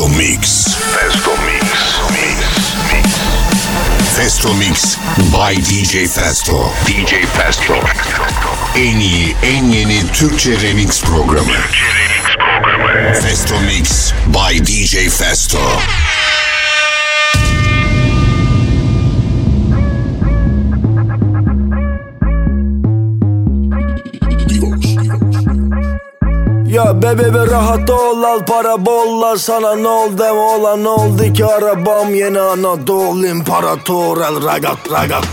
Festo Mix. Festo Mix. Mix. Mix. Festo Mix by DJ Festo. DJ Festo. En iyi, en yeni Türkçe remix programı. Türkçe remix programı. Festo Mix by DJ Festo. Ya bebe be rahat ol al para bolla. Sana ne oldu deme olan oldu ki? Arabam yeni Anadolu imparator el ragat ragat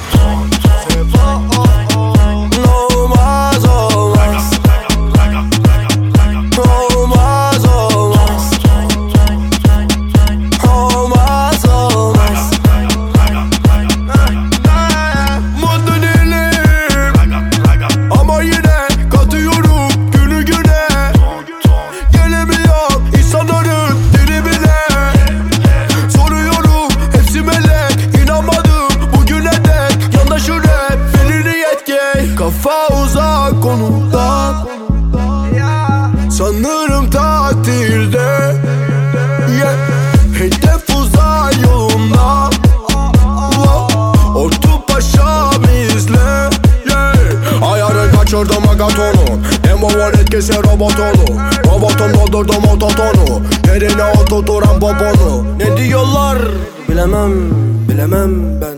robotonu Robotum doldurdum ototonu Derine oturturan poponu Ne diyorlar? Bilemem bilemem ben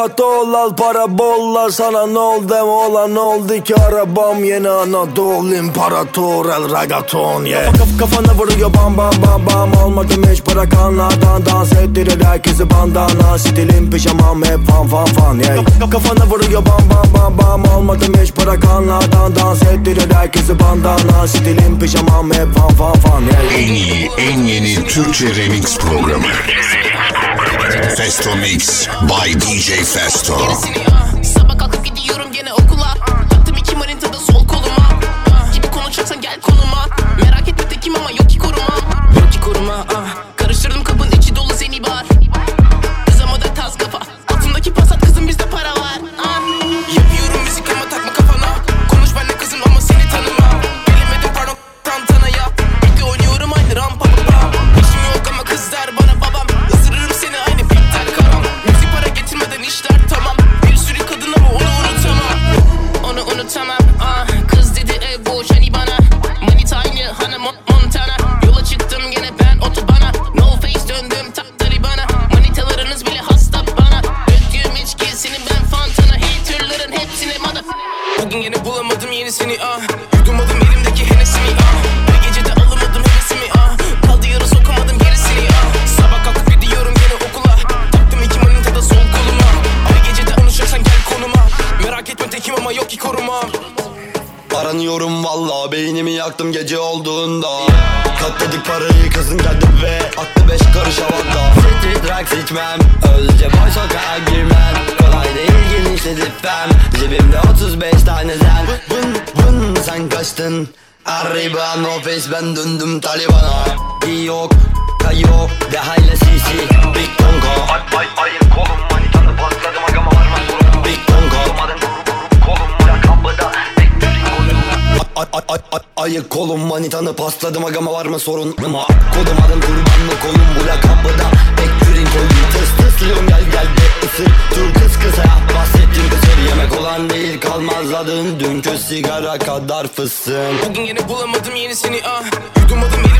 rahat ol al para bolla. Sana ne oldu deme olan ne oldu ki? Arabam yeni Anadolu imparator el ragaton yeah. Kaf kafana vuruyor bam bam bam bam. Olmadım hiç bırakanlardan dans ettirir herkesi bandana. Stilim pijamam hep fan fan fan yeah. Kaf kafana vuruyor bam bam bam bam. Olmadım hiç bırakanlardan dans ettirir herkesi bandana. Stilim pijamam hep fan fan fan yeah. En iyi, en yeni Türkçe remix programı. Festo Mix by DJ Festo. Aranıyorum valla beynimi yaktım gece olduğunda Katladık parayı kızın geldi ve attı beş karış havada Street drugs içmem Özce boy sokağa girmem Kolay değil genişledi fem Cebimde 35 tane zen Vın vın sen kaçtın Arriba no face ben döndüm Taliban'a Yok kayo de hayla sisi Big Tonka Ay ay ayın kolum manitanı patladım agama varma sorun Big Tonka Olmadan kolum Beklerin koyun Ay kolum manitanı pasladım agama var mı sorun? Ama Kodum adım kurban mı kolum? Bu lakabıda Beklerin koyun. Tıs tıslıyım gel gel de ısır. Dur kız kısa bahsettim kısır Yemek olan değil. Kalmazladın Dünkü sigara kadar fısın. Bugün yine bulamadım yenisini ah. Yudumladım elimdeki Hennessy'mi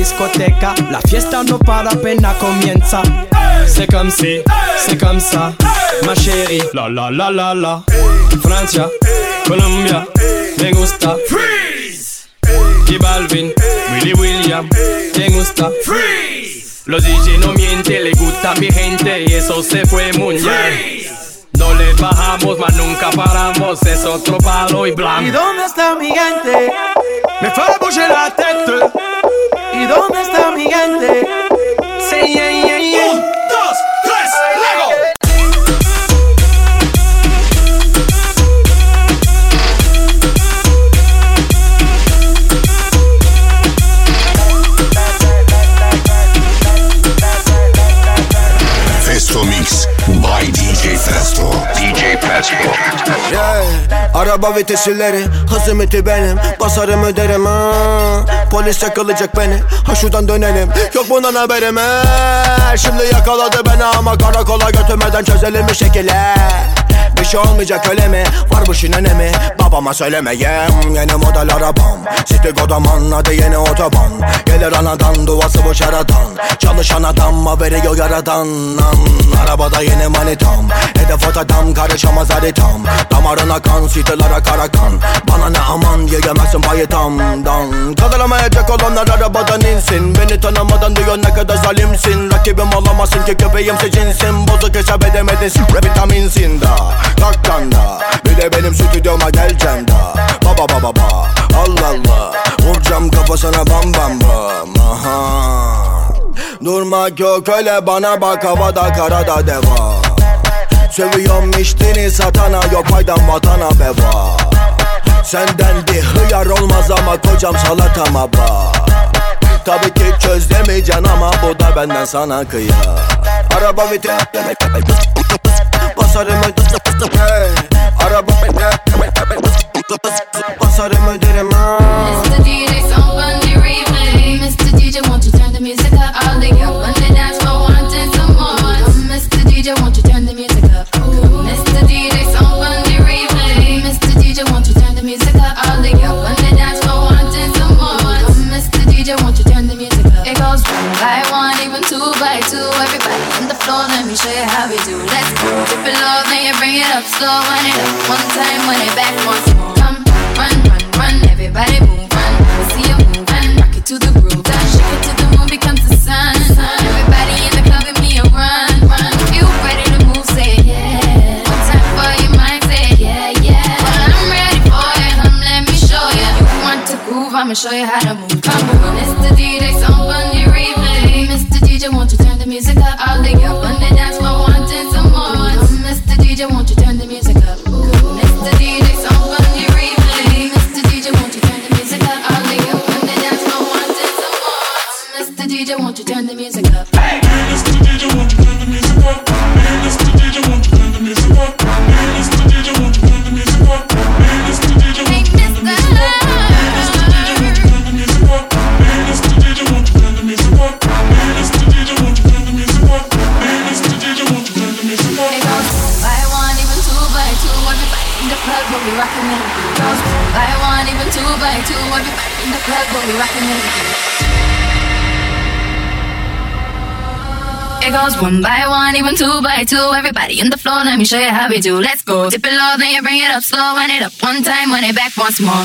Discoteca, la fiesta no para apenas comienza. C'est comme si, c'est comme ça, ma chérie. La la la la la. Francia, Colombia, me gusta. Freeze. Y Balvin, Willy William, me gusta. Freeze. Los DJ no mienten, le gusta mi gente y eso se fue muy bien. No le bajamos, mas nunca paramos, es otro palo y ¿Y blanco. dónde está mi gente? Me fait bouger la tête. ¿Y dónde está mi gente? Say yeah, yeah, yeah. Araba vitesleri Hazımeti benim Basarım öderim ha. Polis yakalayacak beni Ha şuradan dönelim Yok bundan haberim ha. Şimdi yakaladı beni ama karakola götürmeden çözelim bir şekilde bir şey olmayacak öyle mi? Var bu işin önemi. Babama söylemeyem Yeni model arabam City Godaman adı yeni otoban. Gelir anadan duvası bu şaradan Çalışan adam veriyor yaradan. An, Arabada yeni manitam. Hedef ot adam karışamaz haritam. Damarına kan sitelere kara kan Bana ne aman yiyemezsin payı tamdan Kaldıramayacak olanlar arabadan insin. Beni tanımadan diyor ne kadar zalimsin. Rakibim olamazsın ki köpeğimse cinsin Bozuk hesap edemedin vitaminsin da Kalktan da Bir de benim stüdyoma geleceğim da. Baba baba baba. Allah Allah. Vuracağım kafasına bam bam bam. Aha. Durmak yok öyle bana bak havada karada deva. Seviyorum içtiğini satana yok faydan vatana beva. Senden bir hıyar olmaz ama kocam salatama bak Tabii ki çözlemeyeceksin ama bu da benden sana kıya Araba vites Mr. DJ, someone replay. Mr. DJ, won't you turn the music up? All the dance wanting some more. Mr. DJ, won't you turn the music up? Mr. DJ, replay. Mr. DJ, won't you turn the music up? All the dance wanting some more. Mr. DJ, won't you turn the music up? It goes one by one, even two by two. Everybody on the floor, let me show you how we do. It low, then you bring it up slow. Wind it up one time, wind it back once more. Come, run, run, run, everybody move, run. We see you move, run, rock it to the groove. Then shake it till the moon becomes the sun. Everybody in the club, give me a run, run. You ready to move? Say yeah. One time for your mind, say yeah, yeah. Well, I'm ready for you. Come, let me show you. You want to groove? I'ma show you how to move. Come on, Mr. DJ, someone you replay. Mr. DJ, won't you turn the music up? All the girls on DJ, won't you turn two by two. Everybody in the club will be rocking it. It goes one by one, even two by two. Everybody in the floor, let me show you how we do. Let's go. Dip it low, then you bring it up slow. Wind it up one time, wind it back once more.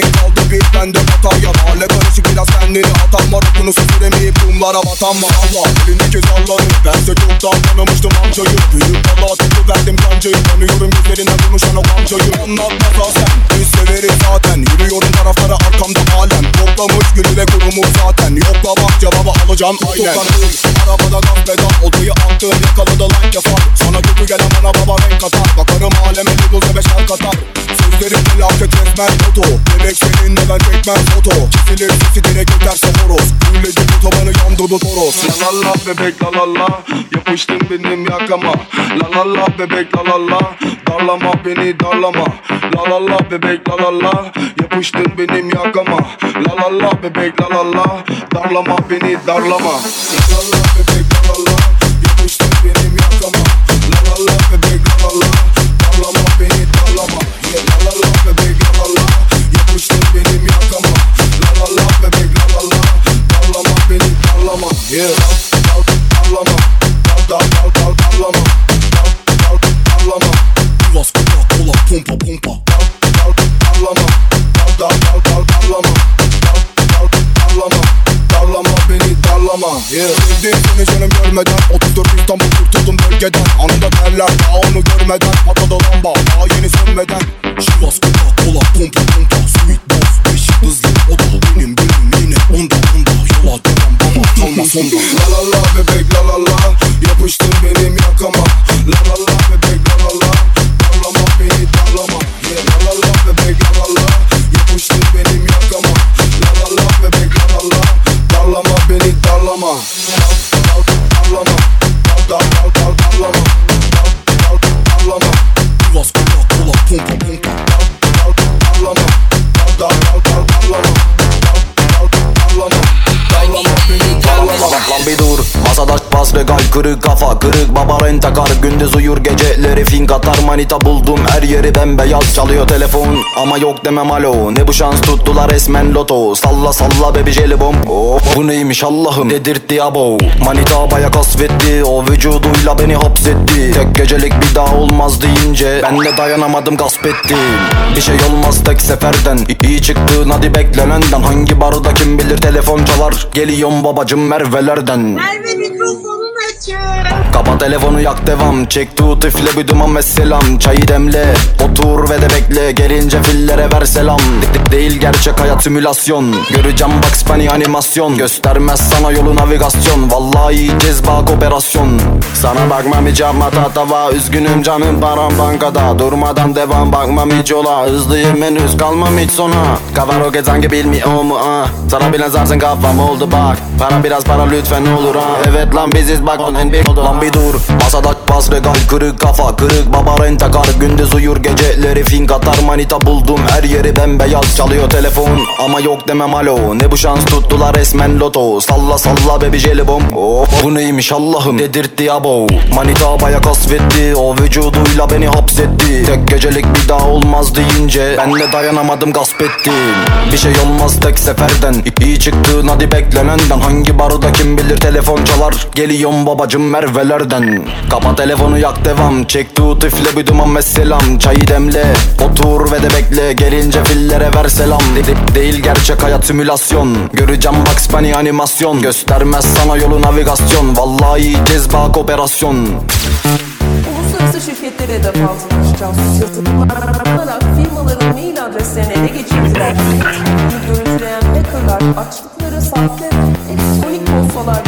Tatanga Senin kaldı bir bende batarya Mahalle karışık biraz kendini atan var Okunusu süremeyip kumlara batan mı Allah elindeki zalları Bense çoktan tanımıştım amcayı. Büyük bala tutu verdim kancayı. Tanıyorum gözlerinden konuşan o amcayı. Anlatmasa sen biz severiz zaten. Yürüyorum taraflara arkamda alem. Toplamış gülü ve kurumuş zaten. Yokla bak cevabı alacağım. Aynen. Sokak arabada gaz pedal Odayı attım yakaladı like yapar. Sana kötü gelen bana baba renk katar Bakarım aleme Lidl ve beşer katar. Sözlerim felaket resmen foto Bebek seninle ben çekmem foto Kesilir sesi direkt öterse horoz. Gülledik otobanı yandırdı toros. La la la bebek la la la. Yapıştın benim yakama. La la la bebek la la la. Darlama beni darlama. La la la bebek la la la. Yapıştın benim yakama. La la la bebek la la la. Darlama beni darlama. La la la Yeah Dal dal Dal dal dal dal darlama Dal dal darlama beni darlama. Yeah. Sevdim seni canım görmeden 34 İstanbul kurtuldum bölgeden. Anında terler daha onu görmeden Patladı lamba. Daha yeni sönmeden. Şivas Coca Cola pumpa pumpa Sweet boss beş yıldızlı O da. Benim benim yine onda onda. Yola devam baba kalma sonda La la la bebek la la la. Yapıştın benim yakama. La la la bebek la la la darlama Masada bas regal kırık kafa Kırık. Baba rentakar Gündüz uyur geceleri fink atar Manita buldum her yeri bembeyaz Çalıyor telefon ama yok demem alo. Ne bu şans? Tuttular resmen loto. Salla salla bebi jelibon oh, Bu neymiş Allah'ım? Dedirtti abo. Manita baya kasvetti. O vücuduyla beni hapsetti. Tek gecelik bir daha olmaz deyince Ben de dayanamadım gasp ettim. Bir şey olmaz tek seferden. İyi çıktın hadi beklenenden Hangi barda kim bilir telefon çalar? Geliyorum babacım Merve'lerden. Merve microphone Kapa telefonu yak devam. Çek tut üfle bir duman ve selam. Çayı demle otur ve de bekle. Gelince fillere ver selam. De- de- Değil gerçek hayat simülasyon. Göreceğim Bugs Bunny animasyon. Göstermez sana yolu navigasyon. Vallahi yiyeceğiz bak operasyon. Sana bakmam hiç yapma tatava Üzgünüm canım param bankada. Durmadan devam bakmam hiç yola Hızlıyım henüz kalmam hiç sona. Kafa roket sanki bilmiyor mu ah Sana bir nazarsın kafam oldu bak. Para biraz para lütfen olur ha? Evet lan biziz bak on en big oldu Lan bir dur. Masada bas regal kırık kafa Kırık baba rentakar Gündüz uyur geceleri fink atar Manita buldum her yeri bembeyaz Çalıyor telefon ama yok demem alo. Ne bu şans? Tuttular resmen loto. Salla salla bebi jelibon oh, Bu neymiş Allah'ım? Dedirtti abo. Manita baya kasvetti. O vücuduyla beni hapsetti. Tek gecelik bir daha olmaz deyince Ben de dayanamadım gasp ettim. Bir şey olmaz tek seferden. İyi çıktın hadi beklenenden Hangi barda kim bilir telefon çalar. Geliyorum babacım Merve'lerden. Kapa telefonu yak devam. Çek tut üfle bir duman ve selam. Çayı demle otur ve de bekle. Gelince fillere ver selam. De- Değil gerçek hayat simülasyon. Göreceğim Bugs Bunny animasyon. Göstermez sana yolu navigasyon. Vallahi yiyeceğiz bak operasyon. Uluslararası şirketlere hedef altına alacağız. Sırtıklanarak firmaların mail adreslerine ele geçirdiler. Görüntüleyen hackerlar açtıkları sahte elektronik postalar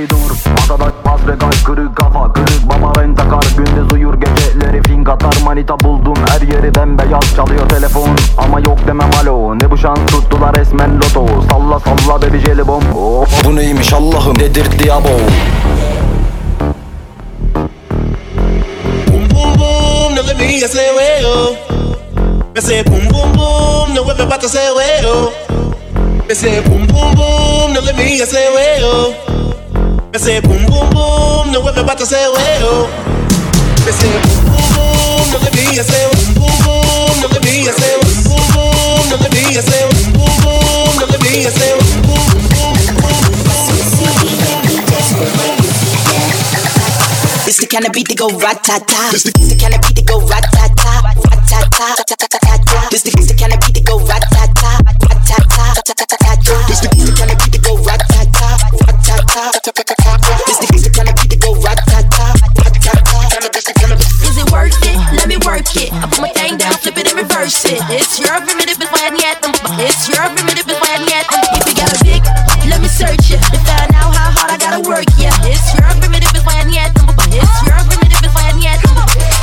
bir dur Masada bas regal kırık kafa Kırık baba rentakar Gündüz uyur geceleri fink atar Harita buldum her yeri bembeyaz Çalıyor telefon ama yok demem alo Ne bu şans tuttular resmen loto Salla salla baby jelibon Of. Bu neymiş Allah'ım dedirtti abo Boom boom boom, no le vi ese huevo. Ese boom boom boom, no vuelve para ese huevo. Ese boom boom boom, no le vi ese huevo. Me say boom boom boom, no every battle say way oh. Me say boom boom boom, no every I say boom boom boom, no every I say boom boom boom, no every I say boom boom boom, no every I say boom boom boom boom boom boom. It's the kind of beat that go ratata. This the, the kind of beat that go ratata, ratata, ratata. This the, kind of beat that go ratata, ratata, ratata. This the, kind of beat that go ratata, ratata, ratata. This the kind of beat that go rat-ta-ta. Rat-ta-ta. Is it worth it? Let me work it. I put my thing down, flip it and reverse it. It's your primitive, it's why I need them. It's your primitive, it's why I need them. If you got a big, let me search it. To find out how hard I gotta work, yeah. It's your primitive, it's why I need them. It's your primitive, it's why I need them.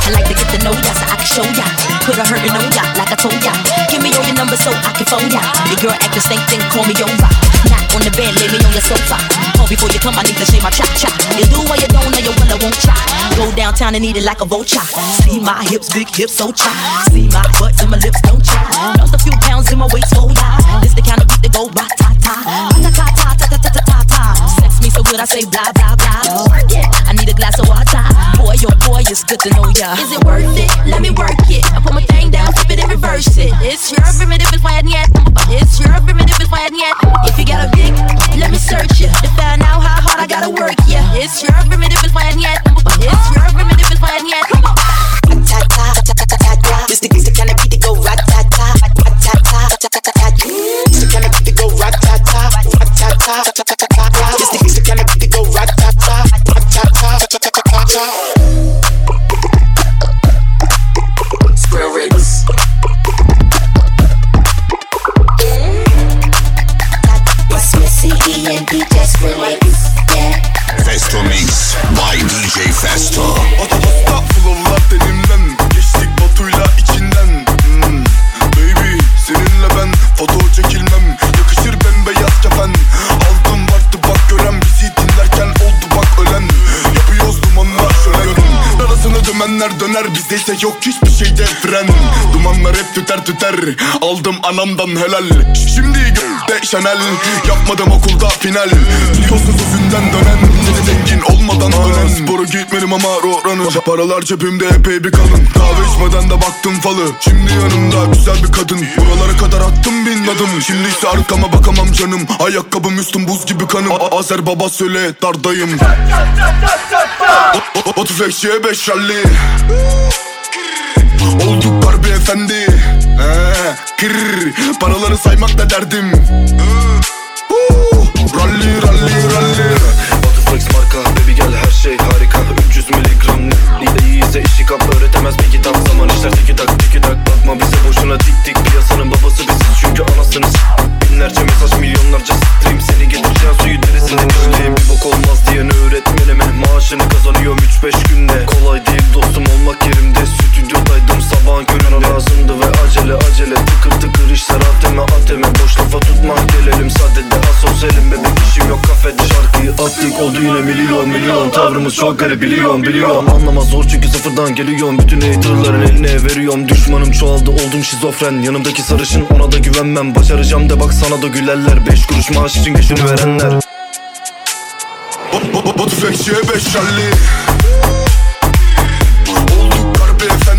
I like to get to know ya so I can show ya. Put a hurtin' on ya, like I told ya. Give me all your numbers so I can phone ya. Your girl acting stank, then call me over. Not on the bed, lay me on your sofa. Call before you come, I need to shave my chop chop. You do what you don't, know you will, I won't try. Go downtown and eat it like a vulture. See my hips, big hips, so chop. See my butt and my lips, don't chop. Lost a few pounds in my waist, oh yeah. This the kind of beat that go rat ta ta. Ta ta ta ta ta ta ta ta. Sex me so good, I say blah blah blah. I need a glass of water it's good to know ya. Is it worth it? Let me work it. I put my thing down, flip it and reverse it. It's your primitive if it's hadn't yet. It's your primitive if it's hadn't yet. If you got a big, let me search it to find out how hard I gotta work ya. It's your primitive if it's hadn't yet. It's your primitive if it's hadn't yet. Come on. Ta ta ta ta ta ta ta. This the this kind of beat that go rat ta ta ta ta ta ta ta. This the kind of beat that go rat ta ta ta ta ta ta ta. This the this kind of beat that go rat ta ta ta ta ta ta ta. Dümenler döner Bizdeyse yok hiçbir şeyde fren. Dumanlar hep tüter tüter Aldım anamdan helal. Şimdi de Chanel Yapmadım okulda final. Biliyorsun sözünden dönen Seni zengin olmadan ölen Spora gitmedim ama roranı Paralar cebimde epey bir kalın. Kahve içmeden de baktım falı. Şimdi yanımda güzel bir kadın. Buralara kadar attım bin adım Şimdi ise arkama bakamam canım. Ayakkabım üstüm buz gibi kanım. A- Azer baba söyle dardayım O- o- O tüfekçiye beş ralli Olduk harbi efendi. He, kır, Paraları saymak da derdim. Huu, Ralli ralli Butterflex marka. Baby gel her şey harika. 300 miligram Lide iyiyse işi kap öğretemez. Bir kitap Zaman işler. Tiki tak tiki tak. Bakma bize boşuna tik tik. Piyasanın babası biziz. Çünkü anasınız. Binlerce mesaj milyonlarca stream. Seni getireceğim suyu derisinde gömleğim Bir bok olmaz diyen öğretmenime. Maaşını kazanıyorum 3-5 günde. Kolay değil dostum olmak yerimde. Stüdyodaydım sabahın köründe. Lazımdı ve acele acele. Tıkır tıkır işler ateme ateme. Boş lafa tutma gelelim. Sadede Asosyalim bebek işim yok kafede Şarkıyı attık. Oldu yine milyon milyon. Tavrımız çok garip biliyorum biliyorum. Anlamaz zor çünkü sıfırdan geliyorum Bütün haterların eline veriyorum Düşmanım çoğaldı oldum şizofren Yanımdaki sarışın ona da güvenmem Başaracağım de bak sana da gülerler Beş kuruş maaş için geçini verenler O- o- O tüfekçiye beş ralli Olduk harbi efendi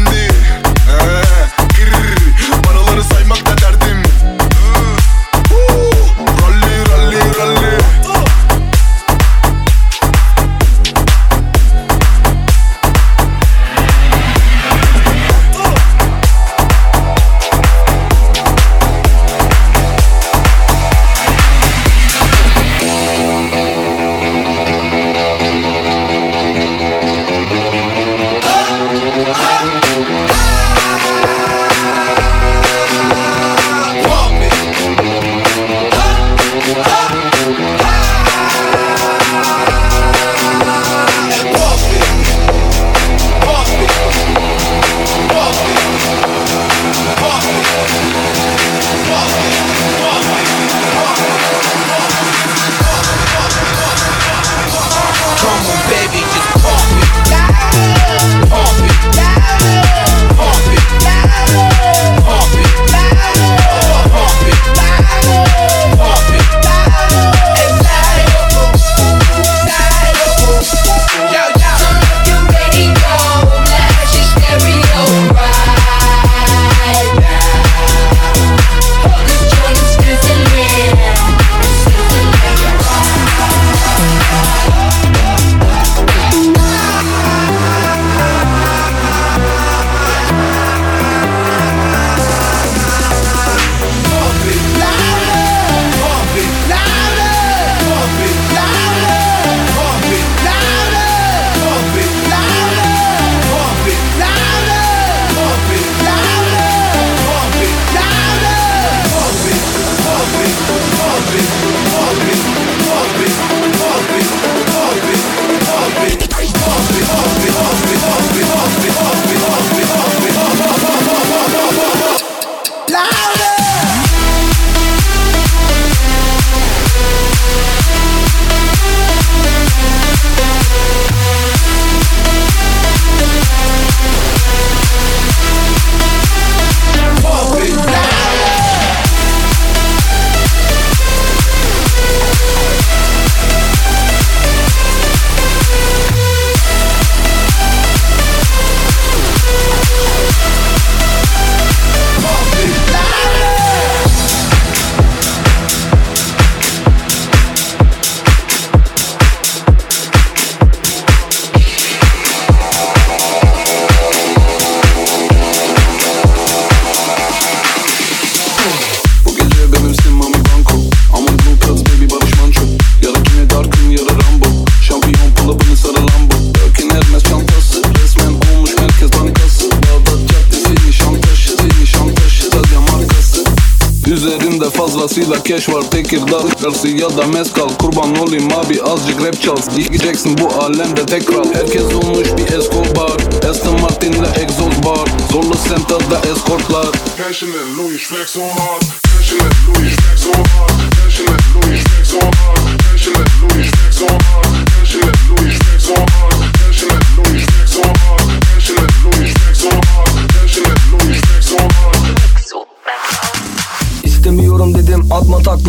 Fazlasıyla cash var Tekirdağ Dersi ya da mezkal Kurban olayım abi azıcık rap çal Yiyeceksin bu alemde tek kral Herkes olmuş bir Escobar Aston Martin'le egzoz bar Zorlu semtada eskortlar Passionate Louis flex on hard. Passionate Louis flex on hard. Passionate Louis flex on hard. Passionate Louis flex on hard.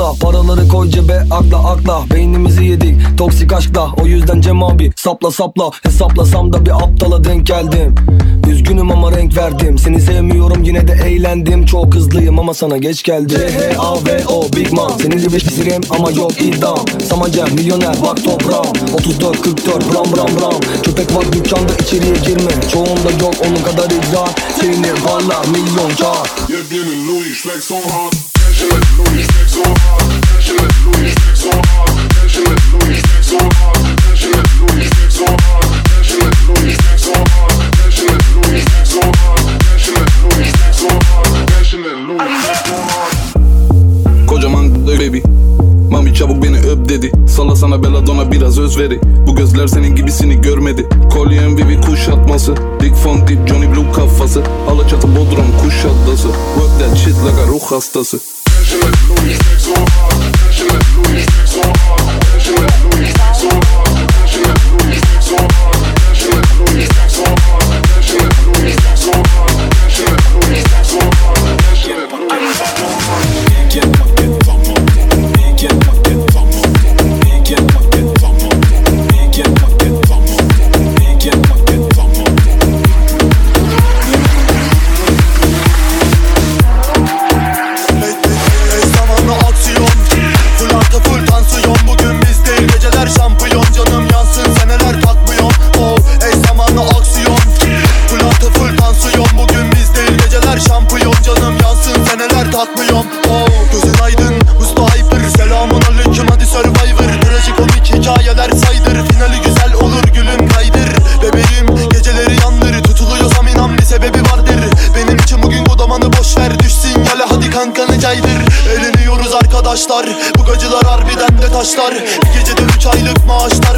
Takla Paraları koy cebe akla akla. Beynimizi yedik toksik aşkla. O yüzden Cem abi sapla sapla. Hesaplasam da bir aptala denk geldim. Üzgünüm ama renk verdim. Seni sevmiyorum yine de eğlendim. Çok hızlıyım ama sana geç geldi C-H-A-V-O Big Man. Seni gibi pisirim ama yok idam. Samancem milyoner bak toprağım. 34 44 bram bram bram Köpek var dükkanda içeriye girme. Çoğunda yok onun kadar idrak. Seninle varlar milyon çağır Yepyeni Louis flex on hard özveri Bu gözler senin gibisini görmedi. Kolyem Vivi kuşatması Big Funk Deep Johnny Blue kafası. Alaçatı Bodrum kuş atlası. Work that shit like a ruh hastası. Music so hard. Arkadaşlar Bu gacılar harbiden de taşlar. Bir gecede üç aylık maaşlar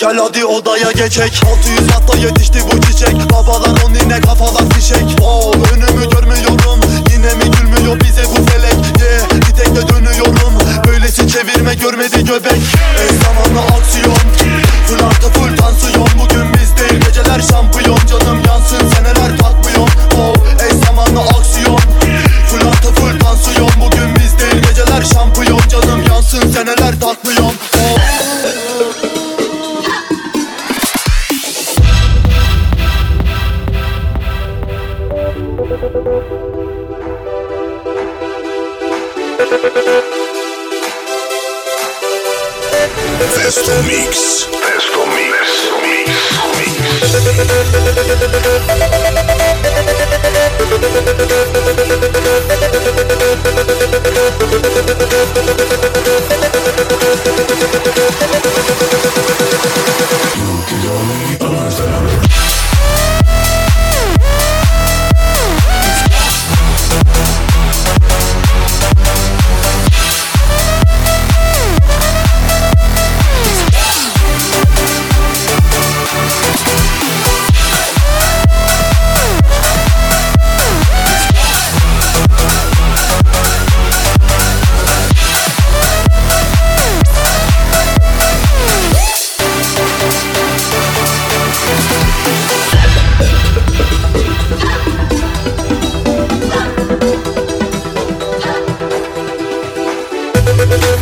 Gel hadi odaya geçek. 600 hatta yetişti bu çiçek. Babalar on yine kafalar fişek. Oh önümü görmüyorum. Yine mi gülmüyor bize bu felek? Yeah bir tek de dönüyorum. Böylesi çevirme görmedi göbek. Eş zamanlı aksiyon Thank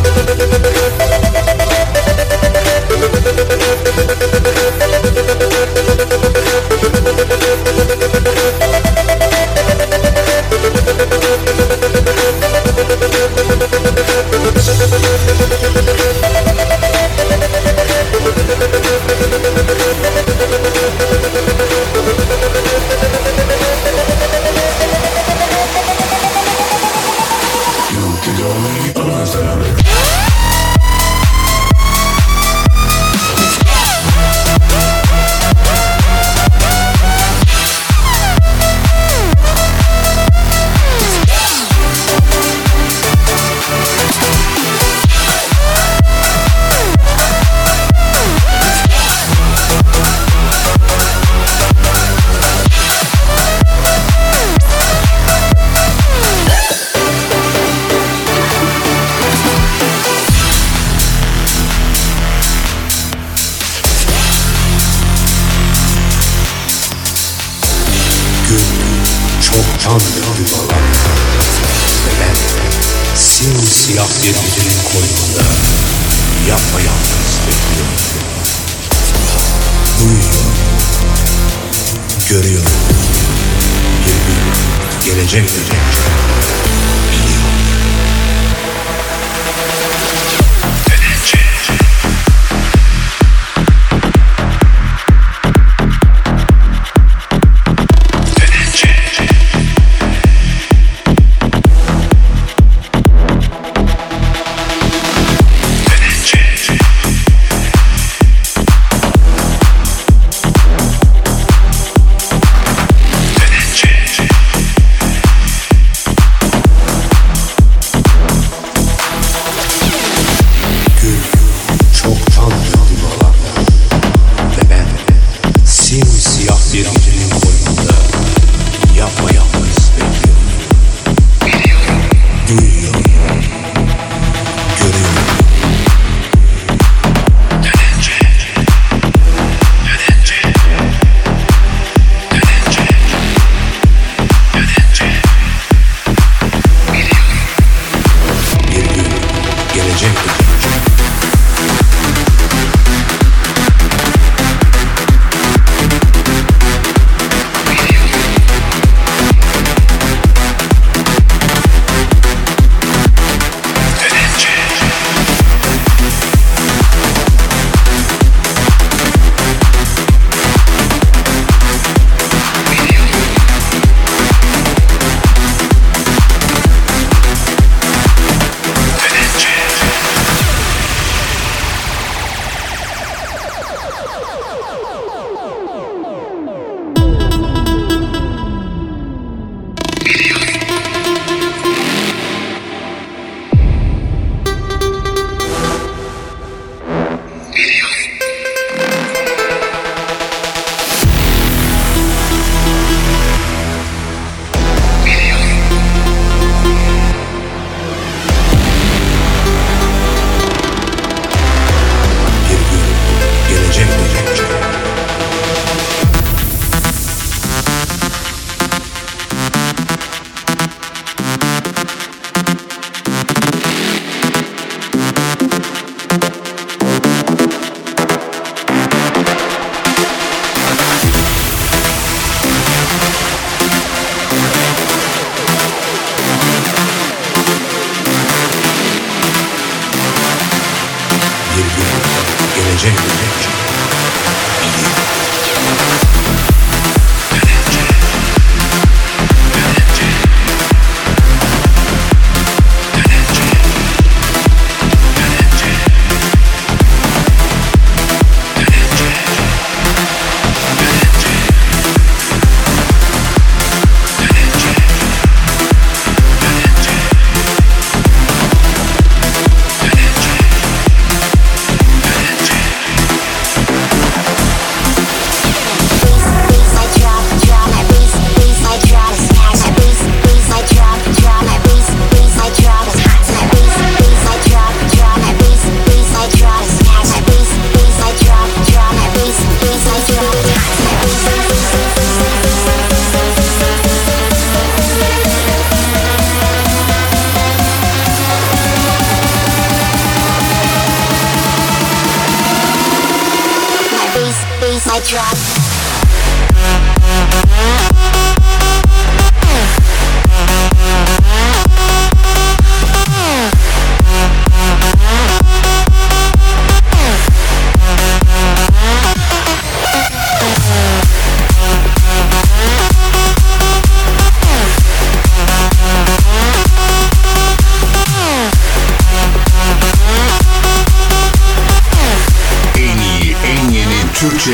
you.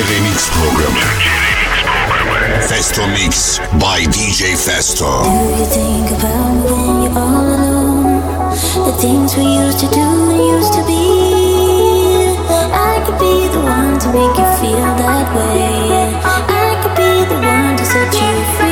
Remix. Festo Mix by DJ Festo. About me when you're all alone? The things we used to do and used to be. I could be the one to make you feel that way. I could be the one to set you free.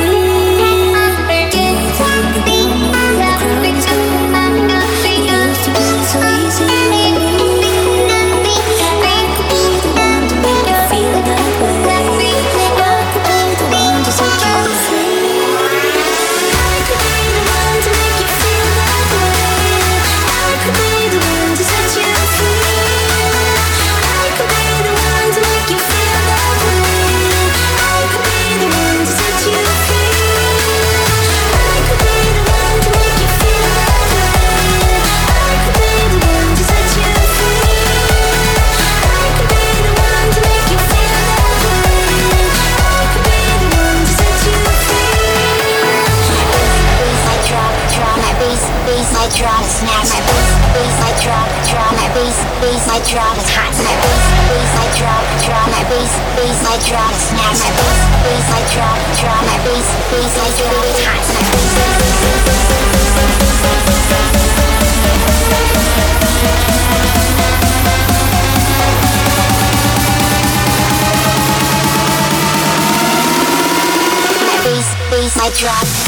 Drop. My bass, bass I drop, drop. My bass, bass I drop. My bass I drop.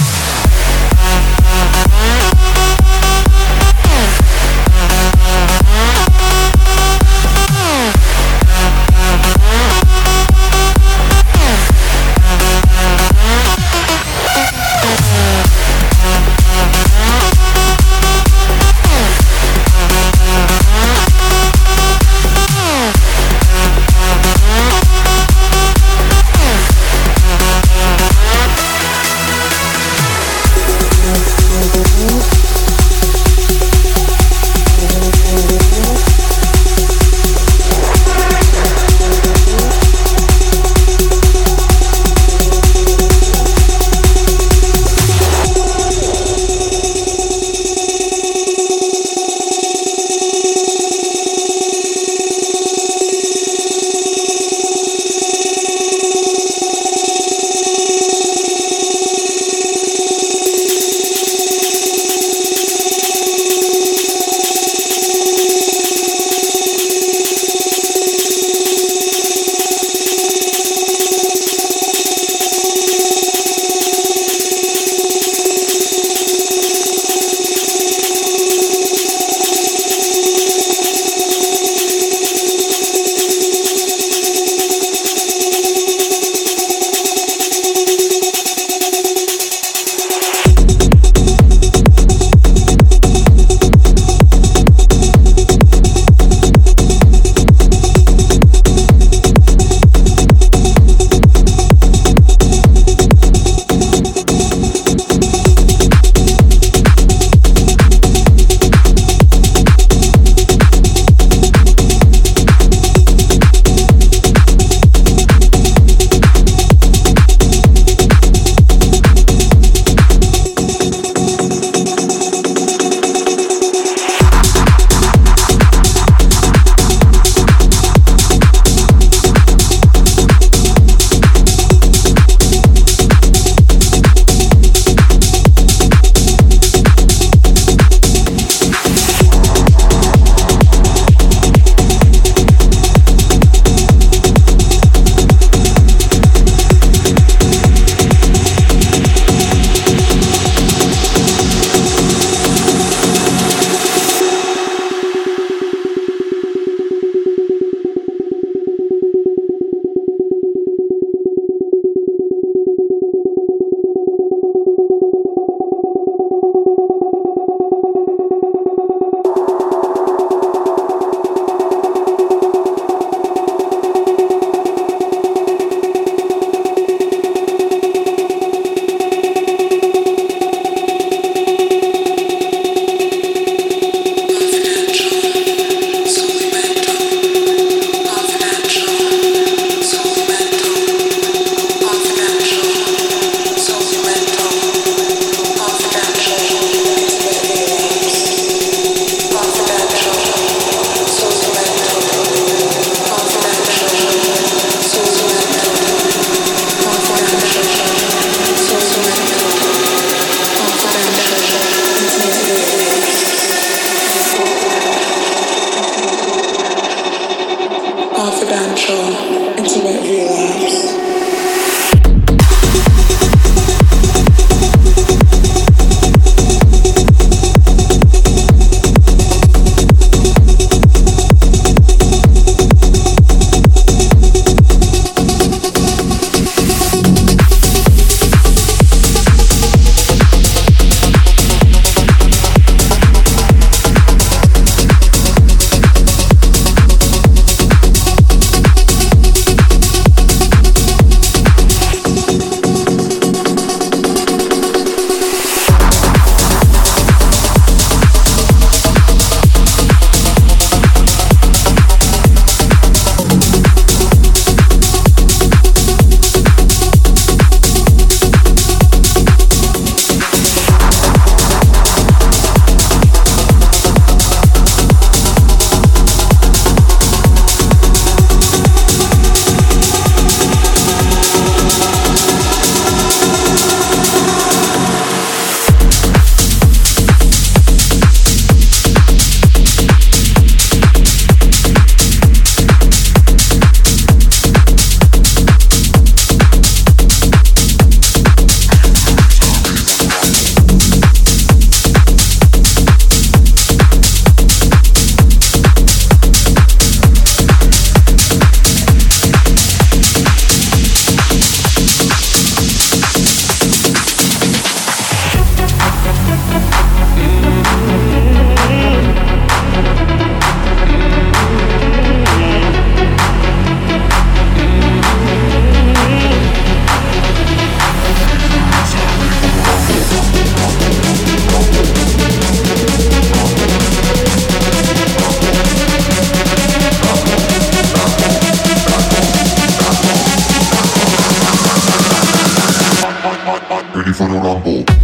for the rumble.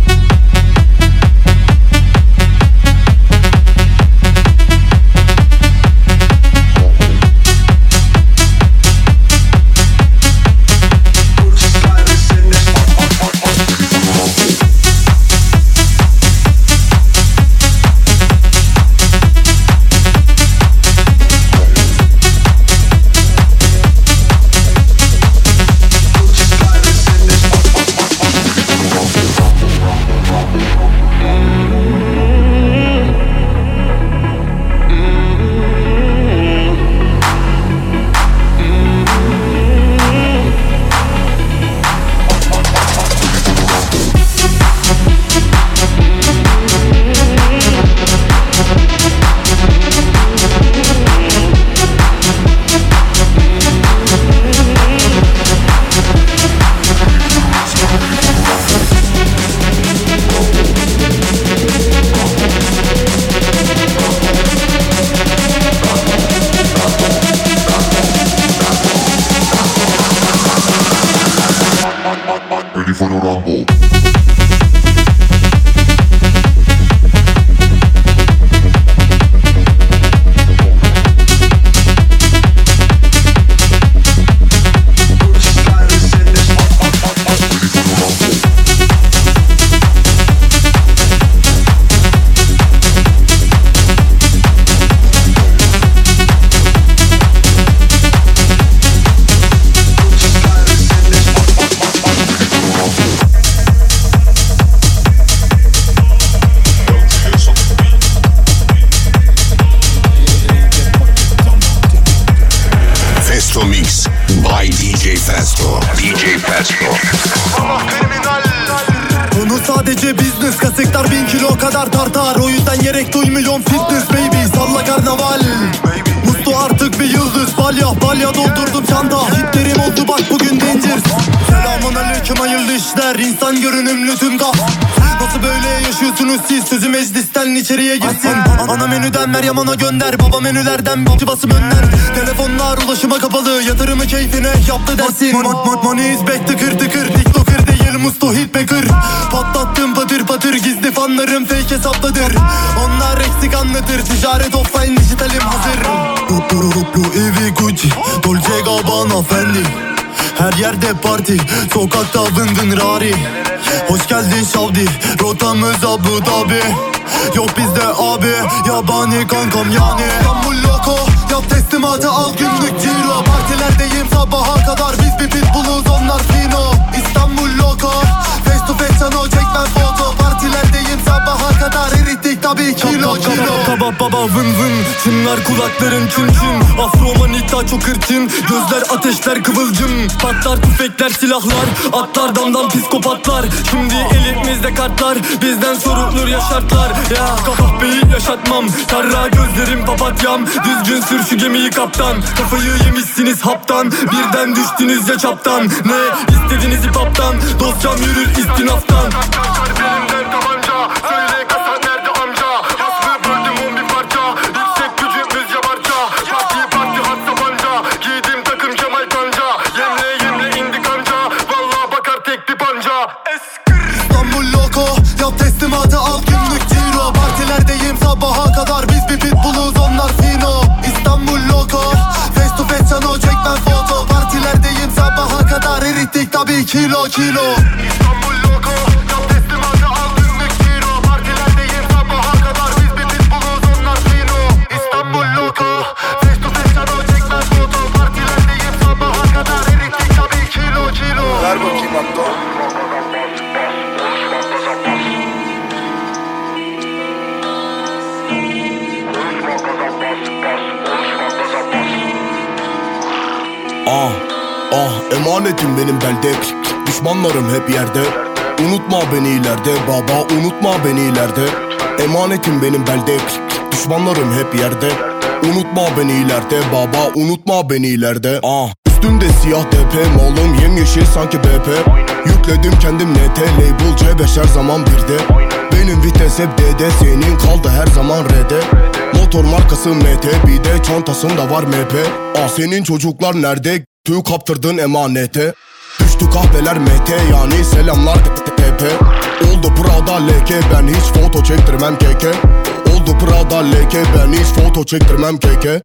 Görünümlü tüm kaf Nasıl böyle yaşıyorsunuz siz? Sözü meclisten içeriye girsin. Ana menüden Meryem ona gönder. Baba menülerden babcı basım önler. Telefonlar ulaşıma kapalı. Yatırımı keyfine yaptı dersin. Mon mon Money is back tıkır tıkır TikToker değil musto hitmaker Patlattım patır patır Gizli fanlarım fake hesapladır. Onlar eksik anlatır. Ticaret offline dijitalim hazır. Louis Gucci. Dolce Gabbana Fendi her yerde parti Sokakta vın vın rari. Hoş geldin Şavdi Rotamız Abu Dhabi. Yok bizde abi Yabani kankam yani. İstanbul loko Yap teslimatı al günlük ciro. Partilerdeyim sabaha kadar Biz bir pitbulluz onlar fino. İstanbul loko Face to face çano çekmem foto Partilerdeyim sabaha kadar Erittik tabii kilo kilo Kaba baba vın vın. Çınlar kulakların çın çın Afro manita çok hırçın Gözler ateşler kıvılcım. Patlar tüfekler silahlar. Atlar damdan psikopatlar. Şimdi elimizde kartlar. Bizden sorulur yaşartlar Ya kahpeyi yaşatmam. Karra gözlerim papatyam. Düzgün sür şu gemiyi kaptan. Kafayı yemişsiniz haptan. Birden düştünüz ya çaptan. Ne istediniz hip hop'tan Dosyam yürür istinaftan kilo kilo. İstanbul loko Yap teslimatı al günlük ciro Partilerdeyim sabaha kadar Biz bir pitbulluz onlar fino İstanbul loko Face to face çano çekmem foto. Partilerdeyim sabaha kadar Erittik tabii kilo kilo. Ver bakayım hatta. Ah ah emanetim benim belde Düşmanlarım hep yerde. Unutma beni ileride baba unutma beni ileride. Emanetim benim belde Düşmanlarım hep yerde. Unutma beni ileride baba unutma beni ileride. Ah Üstümde siyah DP malım yemyeşil sanki BP Yükledim kendim NT label C5 her zaman birde Benim vites hep DD senin kaldı her zaman RD Motor markası MT bir de çantasında var MP Ah senin çocuklar nerede? Tüy kaptırdın emanete Düştü kahveler MT yani selamlar TP Oldu Prada leke ben hiç foto çektirmem keke Oldu Prada leke ben hiç foto çektirmem keke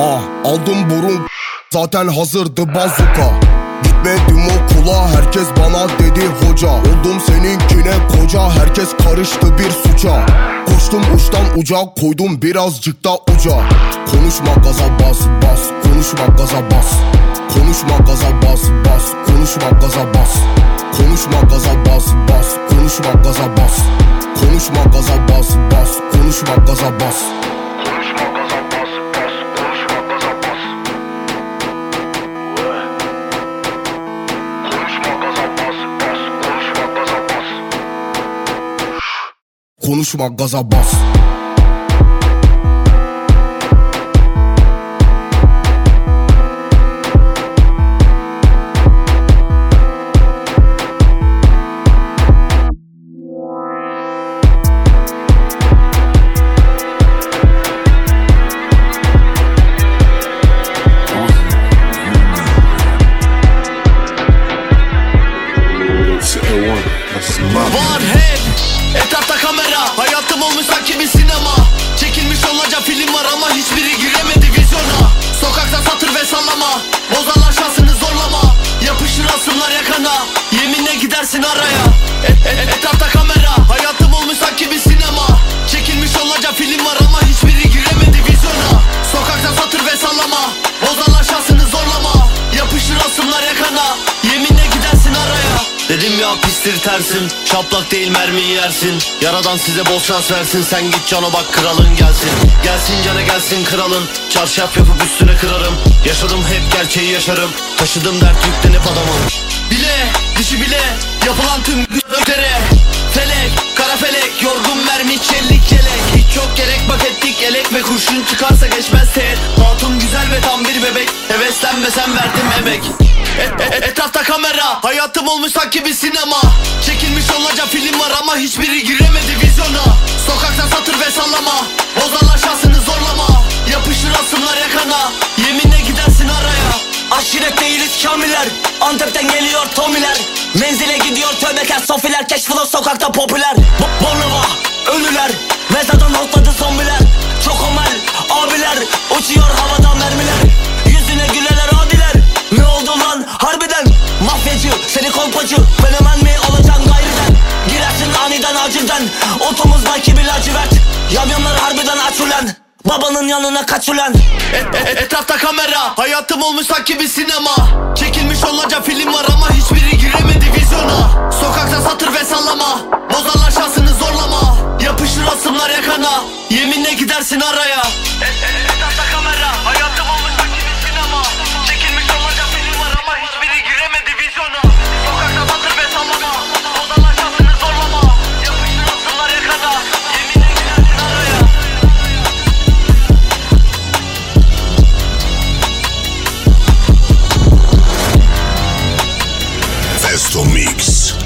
Ah aldım burun zaten hazırdı bazuka. Gitmedim okula herkes bana dedi hoca. Oldum seninkine koca herkes karıştı bir suça. Koştum uçtan uca koydum birazcık da uca. Konuşma gaza bas bas konuşma gaza bas Konuşma gaza bas bas konuşma gaza bas Konuşma gaza bas bas konuşma gaza bas Konuşma gaza bas bas konuşma gaza bas Konuşma gaza bas Var şans versin Sen git cana bak kralın gelsin. Gelsin cana gelsin kralın. Çarşaf yapıp üstüne kırarım. Yaşadım hep gerçeği yaşarım. Taşıdım dert yüklenip adamım Bile dişi bile yapılan tüm ötere. Felek kara felek yorgun mermi çellik yelek. Hiç çok gerek bak ettik elek ve kurşun çıkarsa geçmez teğet. Hatun güzel ve tam bir bebek. Heveslenmesen verdim emek. Et, et, Etrafta kamera. Hayatım olmuş sanki bir sinema. Çekilmiş onlarca film var ama hiçbiri gire vizyona Sokakta satır ve sallama. Bozarlar şansını zorlama. Yapışır asımlar yakana Yeminle gidersin araya. Aşiret değiliz kamiller. Antep'ten geliyor Tomiler. Menzile gidiyor tövbekar sofiler Keşfılı sokakta popüler. B- Bornova ölüler. Mezardan hopladı zombiler. Çok omel abiler. Uçuyor havada mermiler. Yüzüne güleler adiler Ne oldu lan? Harbiden Mafyacı seni kolpacı. Fenomen mi olacaksın aniden acilden Otomuzdaki bir lacivert. Yamyamlar harbiden aç ulan Babanın yanına kaç ulan Et- et- Etrafta kamera Hayatım olmuş sanki bir sinema. Çekilmiş onlarca film var ama hiçbiri giremedi vizyona. Sokakta satır ve sallama Bozarlar şansını zorlama. Yapışır asımlar yakana Yeminle gidersin araya. Et- et- Etrafta kamera Hayatım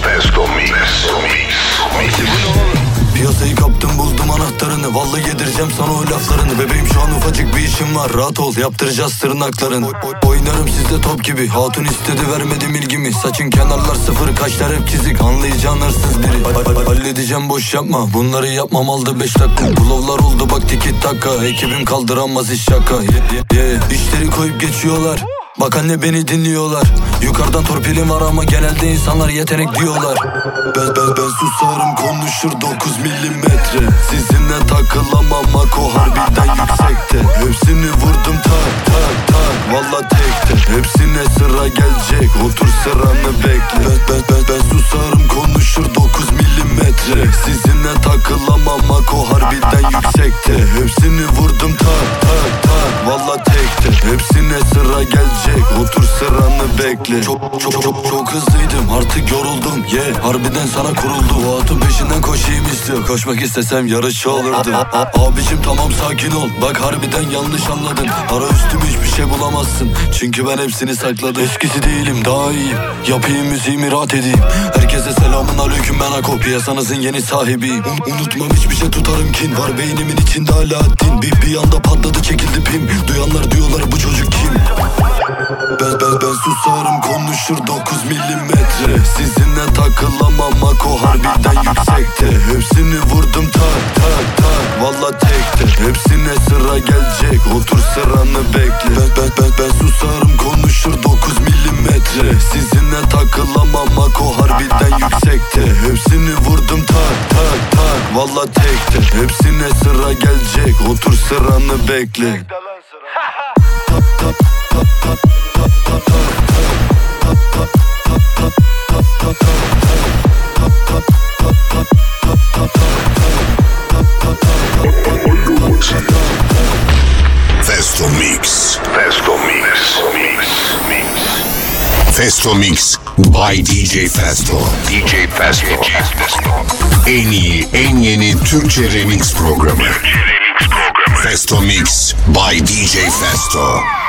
Mix. Festo Mix. Mix. Piyasayı kaptım buldum anahtarını. Vallahi yedireceğim sana o laflarını. Bebeğim şu an ufacık bir işim var. Rahat ol yaptıracağız tırnaklarını. Oy- oy- Oynarım sizde top gibi. Hatun istedi vermedim ilgimi Saçın kenarlar sıfır kaşlar hep çizik. Anlayacağın hırsız biri. Ha- ha- Halledeceğim boş yapma. Bunları yapmam aldı beş dakika. Bulovlar oldu bak tiki taka Ekibim kaldıramaz iş şaka. Ye, ye, ye. İşleri koyup geçiyorlar Bak anne beni dinliyorlar. Yukarıdan torpilim var ama genelde insanlar yetenek diyorlar. Ben ben ben susarım konuşur 9 milimetre. Sizinle takılamam Mako harbiden yüksekte. Hepsini vurdum tak tak tak. Valla tekte Hepsine sıra gelecek. Otur sıranı bekle. Ben ben ben, ben susarım konuşur 9 milimetre. Sizinle takılamam Mako harbiden yüksekte. Hepsini vurdum tak tak tak. Valla tekte Hepsine sıra gelecek. Otur sıranı bekle. Çok çok çok çok hızlıydım. Artık yoruldum. Ye yeah. harbiden sana kuruldu O atın peşinden koşayım istiyor. Koşmak istesem yarışçı olurdum. A- a- Abicim tamam sakin ol. Bak harbiden yanlış anladın. Ara üstüm hiçbir şey bulamazsın. Çünkü ben hepsini sakladım. Eskisi değilim daha iyiyim. Yapayım müziğimi rahat edeyim. Herkese selamun aleyküm ben Ako. Piyasanızın yeni sahibiyim. Un- Unutmam hiçbir şey tutarım kin. Var beynimin içinde hala din Bir, bir anda patladı çekildi pim. Duyanlar diyorlar bu çocuk kim? Ben, ben, ben susarım konuşur 9 milimetre. Sizinle takılamam Mako harbiden yüksekte. Hepsini vurdum tak tak tak. Valla tekte Hepsine sıra gelecek Otur sıranı bekle. Ben, ben, ben, ben susarım konuşur 9 milimetre. Sizinle takılamam Mako harbiden yüksekte. Hepsini vurdum tak tak tak. Valla tekte Hepsine sıra gelecek Otur sıranı bekle Festo Mix. Festo Mix. Mix. Mix. Festo Mix by DJ Festo. DJ Festo. En iyi, en yeni Türkçe remix programı. Festo Mix by DJ Festo.